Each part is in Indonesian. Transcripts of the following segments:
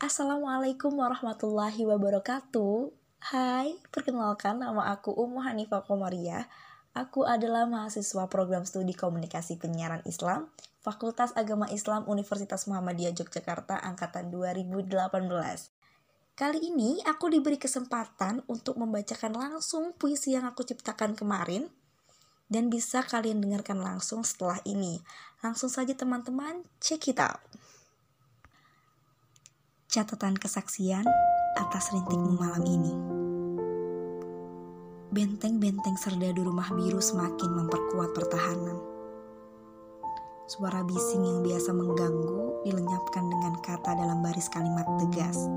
Assalamualaikum warahmatullahi wabarakatuh. Hai, perkenalkan nama aku Umu Hanifah Komaria. Aku adalah mahasiswa program studi komunikasi penyiaran Islam, Fakultas Agama Islam Universitas Muhammadiyah Yogyakarta angkatan 2018. Kali ini aku diberi kesempatan untuk membacakan langsung puisi yang aku ciptakan kemarin dan bisa kalian dengarkan langsung setelah ini. Langsung saja teman-teman, check it out. Catatan kesaksian atas rintikmu malam ini. Benteng-benteng serdadu rumah biru semakin memperkuat pertahanan. Suara bising yang biasa mengganggu dilenyapkan dengan kata dalam baris kalimat tegas.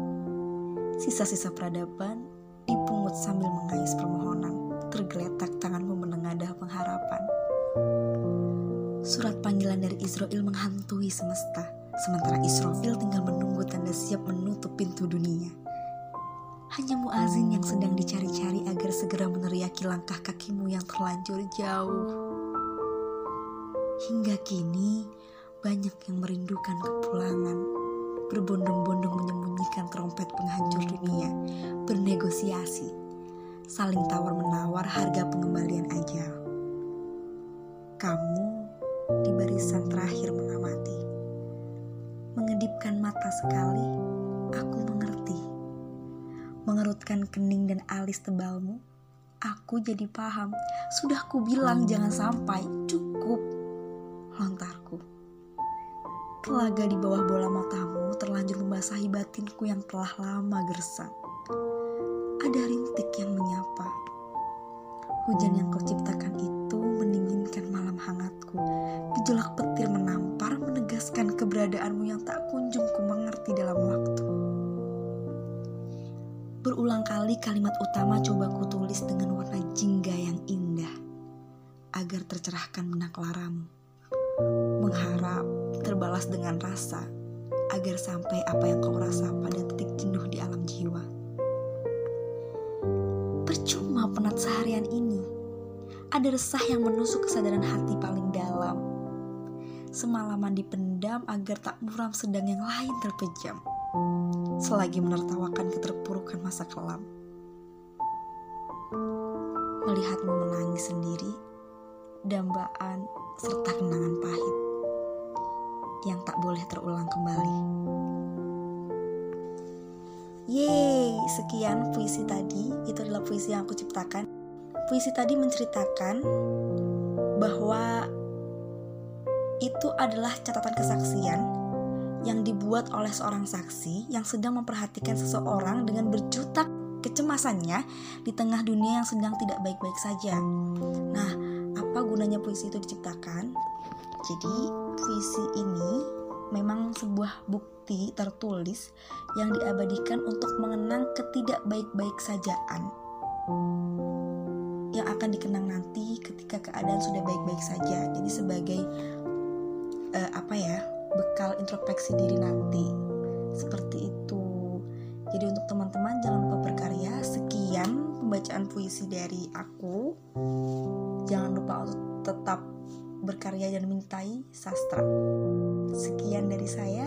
Sisa-sisa peradaban dipungut sambil mengais permohonan, tergeletak tanganmu menengadah pengharapan. Surat panggilan dari Israel menghantui semesta Sementara Israfil tinggal menunggu tanda siap menutup pintu dunia. Hanya muazin yang sedang dicari-cari agar segera meneriaki langkah kakimu yang terlanjur jauh. Hingga kini, banyak yang merindukan kepulangan, berbondong-bondong menyembunyikan trompet penghancur dunia, bernegosiasi, saling tawar-menawar harga pengembalian ajal. Kamu di barisan terakhir mengamati sekali, aku mengerti. Mengerutkan kening dan alis tebalmu, aku jadi paham. Sudah ku bilang jangan sampai, cukup. Lontarku. Telaga di bawah bola matamu terlanjur membasahi batinku yang telah lama gersang. Ada rintik yang menyapa. Hujan yang kau ciptakan itu mendinginkan malam hangatku. Gejolak petir menampar keberadaanmu yang tak kunjung ku mengerti dalam waktu. Berulang kali kalimat utama coba ku tulis dengan warna jingga yang indah, agar tercerahkan benak laramu. Mengharap terbalas dengan rasa, agar sampai apa yang kau rasa pada titik jenuh di alam jiwa. Percuma penat seharian ini, ada resah yang menusuk kesadaran hati paling dalam semalaman dipendam agar tak muram sedang yang lain terpejam. Selagi menertawakan keterpurukan masa kelam. Melihatmu menangis sendiri, dambaan serta kenangan pahit yang tak boleh terulang kembali. Yeay, sekian puisi tadi. Itu adalah puisi yang aku ciptakan. Puisi tadi menceritakan bahwa itu adalah catatan kesaksian yang dibuat oleh seorang saksi yang sedang memperhatikan seseorang dengan berjutak kecemasannya di tengah dunia yang sedang tidak baik-baik saja. Nah, apa gunanya puisi itu diciptakan? Jadi, puisi ini memang sebuah bukti tertulis yang diabadikan untuk mengenang ketidakbaik-baik sajaan yang akan dikenang nanti ketika keadaan sudah baik-baik saja. Jadi sebagai uh, apa ya bekal introspeksi diri nanti. Seperti itu. Jadi untuk teman-teman jangan lupa berkarya. Sekian pembacaan puisi dari aku. Jangan lupa untuk tetap berkarya dan mintai sastra. Sekian dari saya.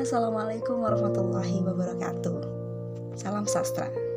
Assalamualaikum warahmatullahi wabarakatuh. Salam sastra